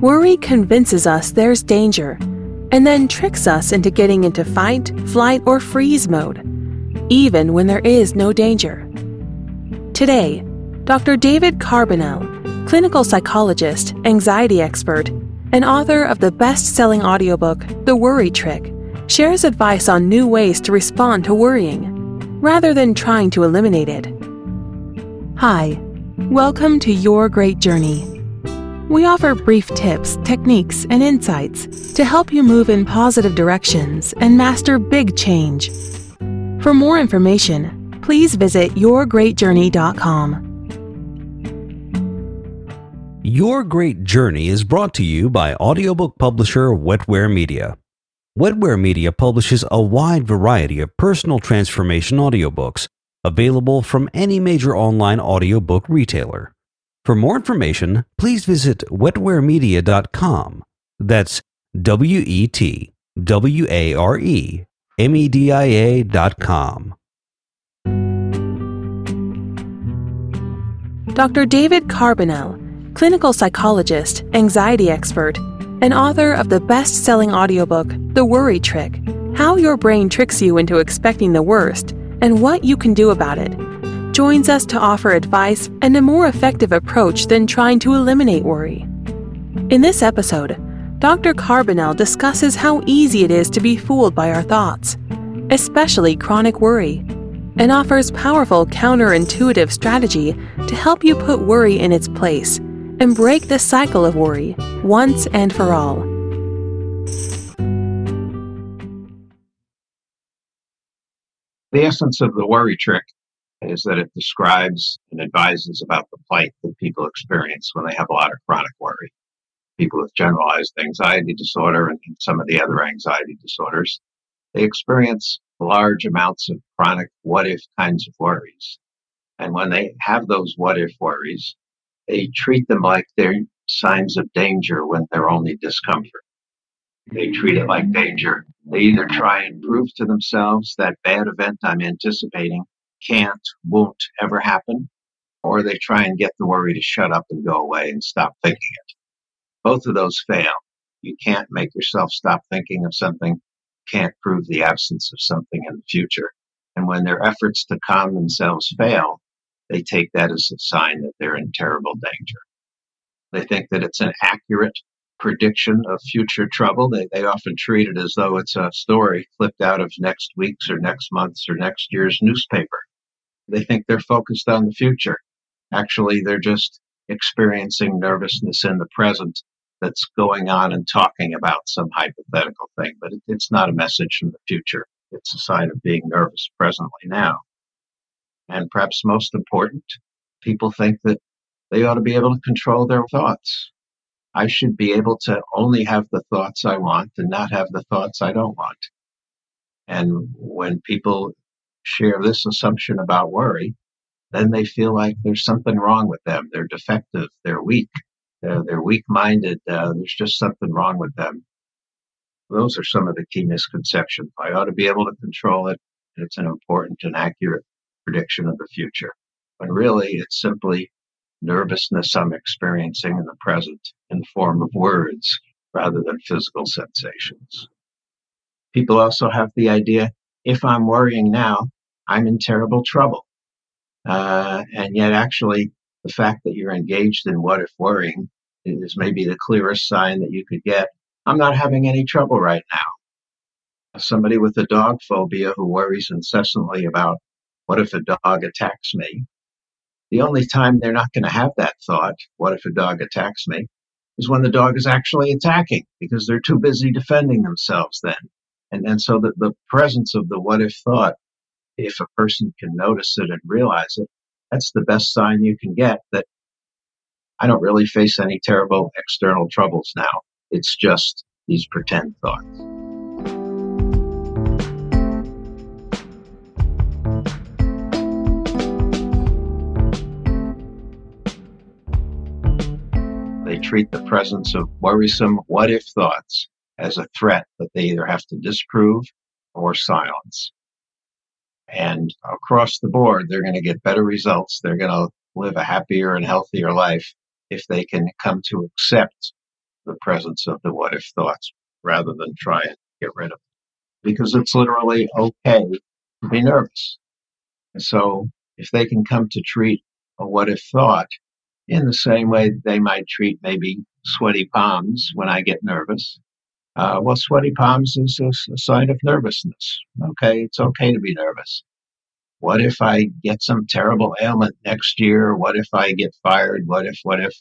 Worry convinces us there's danger and then tricks us into getting into fight, flight, or freeze mode, even when there is no danger. Today, Dr. David Carbonell, clinical psychologist, anxiety expert, and author of the best selling audiobook, The Worry Trick, shares advice on new ways to respond to worrying, rather than trying to eliminate it. Hi, welcome to Your Great Journey. We offer brief tips, techniques, and insights to help you move in positive directions and master big change. For more information, please visit yourgreatjourney.com. Your Great Journey is brought to you by audiobook publisher Wetware Media. Wetware Media publishes a wide variety of personal transformation audiobooks available from any major online audiobook retailer. For more information, please visit wetwaremedia.com. That's W E T W A R E M E D I A.com. Dr. David Carbonell, clinical psychologist, anxiety expert, and author of the best selling audiobook, The Worry Trick How Your Brain Tricks You into Expecting the Worst and What You Can Do About It, joins us to offer advice and a more effective approach than trying to eliminate worry. In this episode, Dr. Carbonell discusses how easy it is to be fooled by our thoughts, especially chronic worry, and offers powerful counterintuitive strategy to help you put worry in its place and break the cycle of worry once and for all. The essence of the worry trick is that it describes and advises about the plight that people experience when they have a lot of chronic worry. People with generalized anxiety disorder and some of the other anxiety disorders, they experience large amounts of chronic what if kinds of worries. And when they have those what if worries, they treat them like they're signs of danger when they're only discomfort. They treat it like danger. They either try and prove to themselves that bad event I'm anticipating can't, won't ever happen, or they try and get the worry to shut up and go away and stop thinking it. Both of those fail. You can't make yourself stop thinking of something, can't prove the absence of something in the future. And when their efforts to calm themselves fail, they take that as a sign that they're in terrible danger. They think that it's an accurate prediction of future trouble. They, they often treat it as though it's a story flipped out of next week's or next month's or next year's newspaper. They think they're focused on the future. Actually, they're just experiencing nervousness in the present that's going on and talking about some hypothetical thing, but it's not a message from the future. It's a sign of being nervous presently now. And perhaps most important, people think that they ought to be able to control their thoughts. I should be able to only have the thoughts I want and not have the thoughts I don't want. And when people share this assumption about worry, then they feel like there's something wrong with them. They're defective. They're weak. They're, they're weak minded. Uh, there's just something wrong with them. Those are some of the key misconceptions. I ought to be able to control it. It's an important and accurate prediction of the future. When really it's simply nervousness I'm experiencing in the present in the form of words rather than physical sensations. People also have the idea if I'm worrying now, I'm in terrible trouble. Uh, and yet, actually, the fact that you're engaged in what if worrying is maybe the clearest sign that you could get. I'm not having any trouble right now. Somebody with a dog phobia who worries incessantly about what if a dog attacks me? The only time they're not going to have that thought, what if a dog attacks me, is when the dog is actually attacking because they're too busy defending themselves then. And, and so the, the presence of the what if thought, if a person can notice it and realize it, that's the best sign you can get that I don't really face any terrible external troubles now. It's just these pretend thoughts. They treat the presence of worrisome what if thoughts as a threat that they either have to disprove or silence. And across the board, they're going to get better results. They're going to live a happier and healthier life if they can come to accept the presence of the what if thoughts rather than try and get rid of them. Because it's literally okay to be nervous. And so if they can come to treat a what if thought in the same way they might treat maybe sweaty palms when I get nervous. Uh, well, sweaty palms is a, a sign of nervousness. Okay, it's okay to be nervous. What if I get some terrible ailment next year? What if I get fired? What if, what if?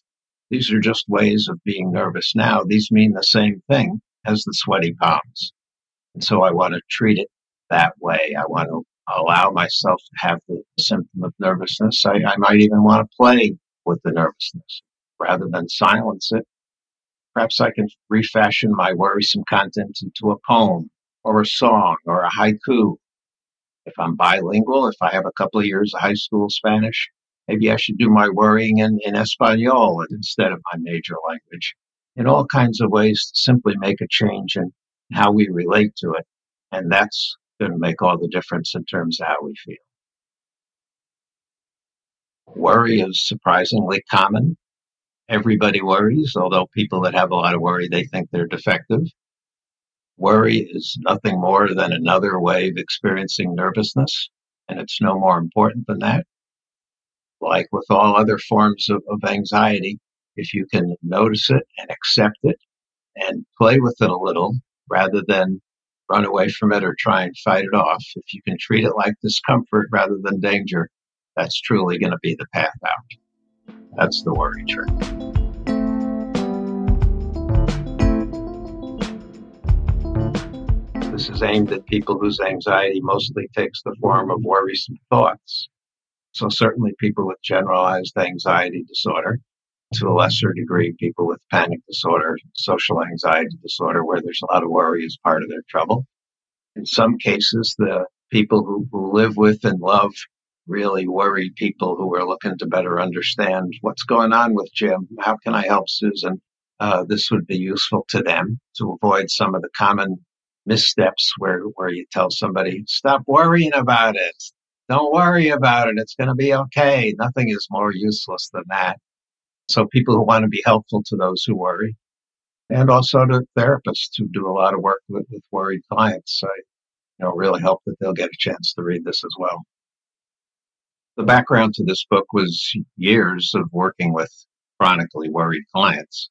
These are just ways of being nervous now. These mean the same thing as the sweaty palms. And so I want to treat it that way. I want to allow myself to have the symptom of nervousness. I, I might even want to play with the nervousness rather than silence it. Perhaps I can refashion my worrisome content into a poem or a song or a haiku. If I'm bilingual, if I have a couple of years of high school Spanish, maybe I should do my worrying in, in Espanol instead of my major language. In all kinds of ways to simply make a change in how we relate to it. And that's going to make all the difference in terms of how we feel. Worry is surprisingly common. Everybody worries, although people that have a lot of worry, they think they're defective. Worry is nothing more than another way of experiencing nervousness, and it's no more important than that. Like with all other forms of, of anxiety, if you can notice it and accept it and play with it a little rather than run away from it or try and fight it off, if you can treat it like discomfort rather than danger, that's truly going to be the path out. That's the worry trick. This is aimed at people whose anxiety mostly takes the form of worrisome thoughts. So, certainly, people with generalized anxiety disorder, to a lesser degree, people with panic disorder, social anxiety disorder, where there's a lot of worry as part of their trouble. In some cases, the people who, who live with and love really worried people who are looking to better understand what's going on with Jim. How can I help Susan? Uh, this would be useful to them to avoid some of the common missteps where, where you tell somebody, stop worrying about it. Don't worry about it. It's going to be okay. Nothing is more useless than that. So people who want to be helpful to those who worry and also to therapists who do a lot of work with, with worried clients. I you know, really hope that they'll get a chance to read this as well the background to this book was years of working with chronically worried clients,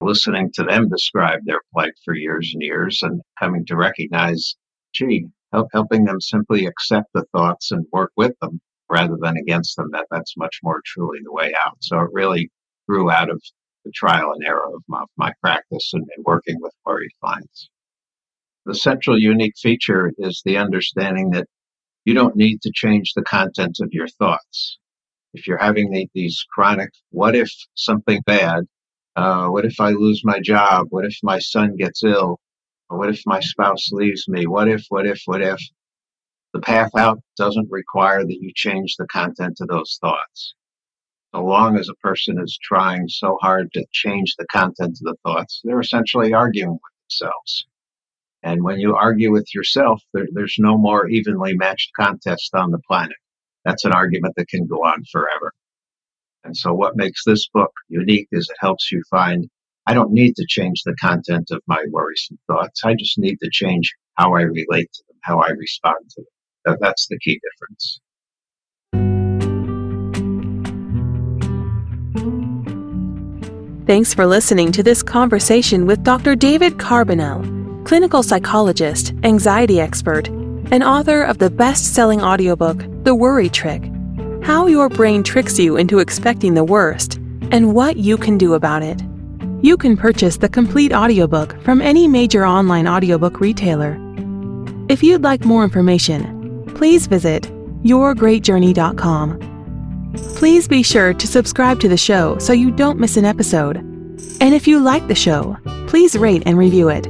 listening to them describe their plight for years and years, and coming to recognize, gee, help, helping them simply accept the thoughts and work with them rather than against them. That that's much more truly the way out. So it really grew out of the trial and error of my, my practice and, and working with worried clients. The central unique feature is the understanding that you don't need to change the content of your thoughts. If you're having the, these chronic, what if something bad? Uh, what if I lose my job? What if my son gets ill? What if my spouse leaves me? What if, what if, what if? The path out doesn't require that you change the content of those thoughts. So long as a person is trying so hard to change the content of the thoughts, they're essentially arguing with themselves. And when you argue with yourself, there, there's no more evenly matched contest on the planet. That's an argument that can go on forever. And so, what makes this book unique is it helps you find I don't need to change the content of my worrisome thoughts. I just need to change how I relate to them, how I respond to them. That, that's the key difference. Thanks for listening to this conversation with Dr. David Carbonell clinical psychologist, anxiety expert, and author of the best selling audiobook, The Worry Trick How Your Brain Tricks You into Expecting the Worst, and What You Can Do About It. You can purchase the complete audiobook from any major online audiobook retailer. If you'd like more information, please visit yourgreatjourney.com. Please be sure to subscribe to the show so you don't miss an episode. And if you like the show, please rate and review it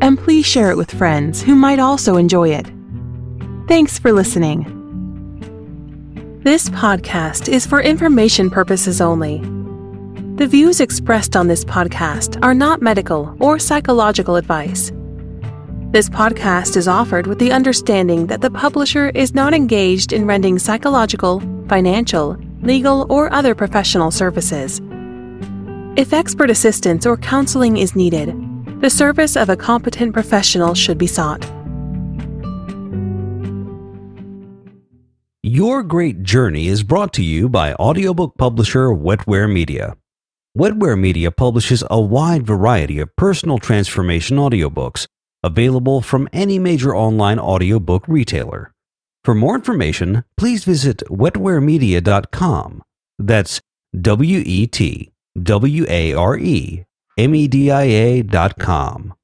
and please share it with friends who might also enjoy it. Thanks for listening. This podcast is for information purposes only. The views expressed on this podcast are not medical or psychological advice. This podcast is offered with the understanding that the publisher is not engaged in rendering psychological, financial, legal, or other professional services. If expert assistance or counseling is needed, the service of a competent professional should be sought. Your great journey is brought to you by audiobook publisher Wetware Media. Wetware Media publishes a wide variety of personal transformation audiobooks available from any major online audiobook retailer. For more information, please visit wetwaremedia.com. That's W E T W A R E M E D I A.com.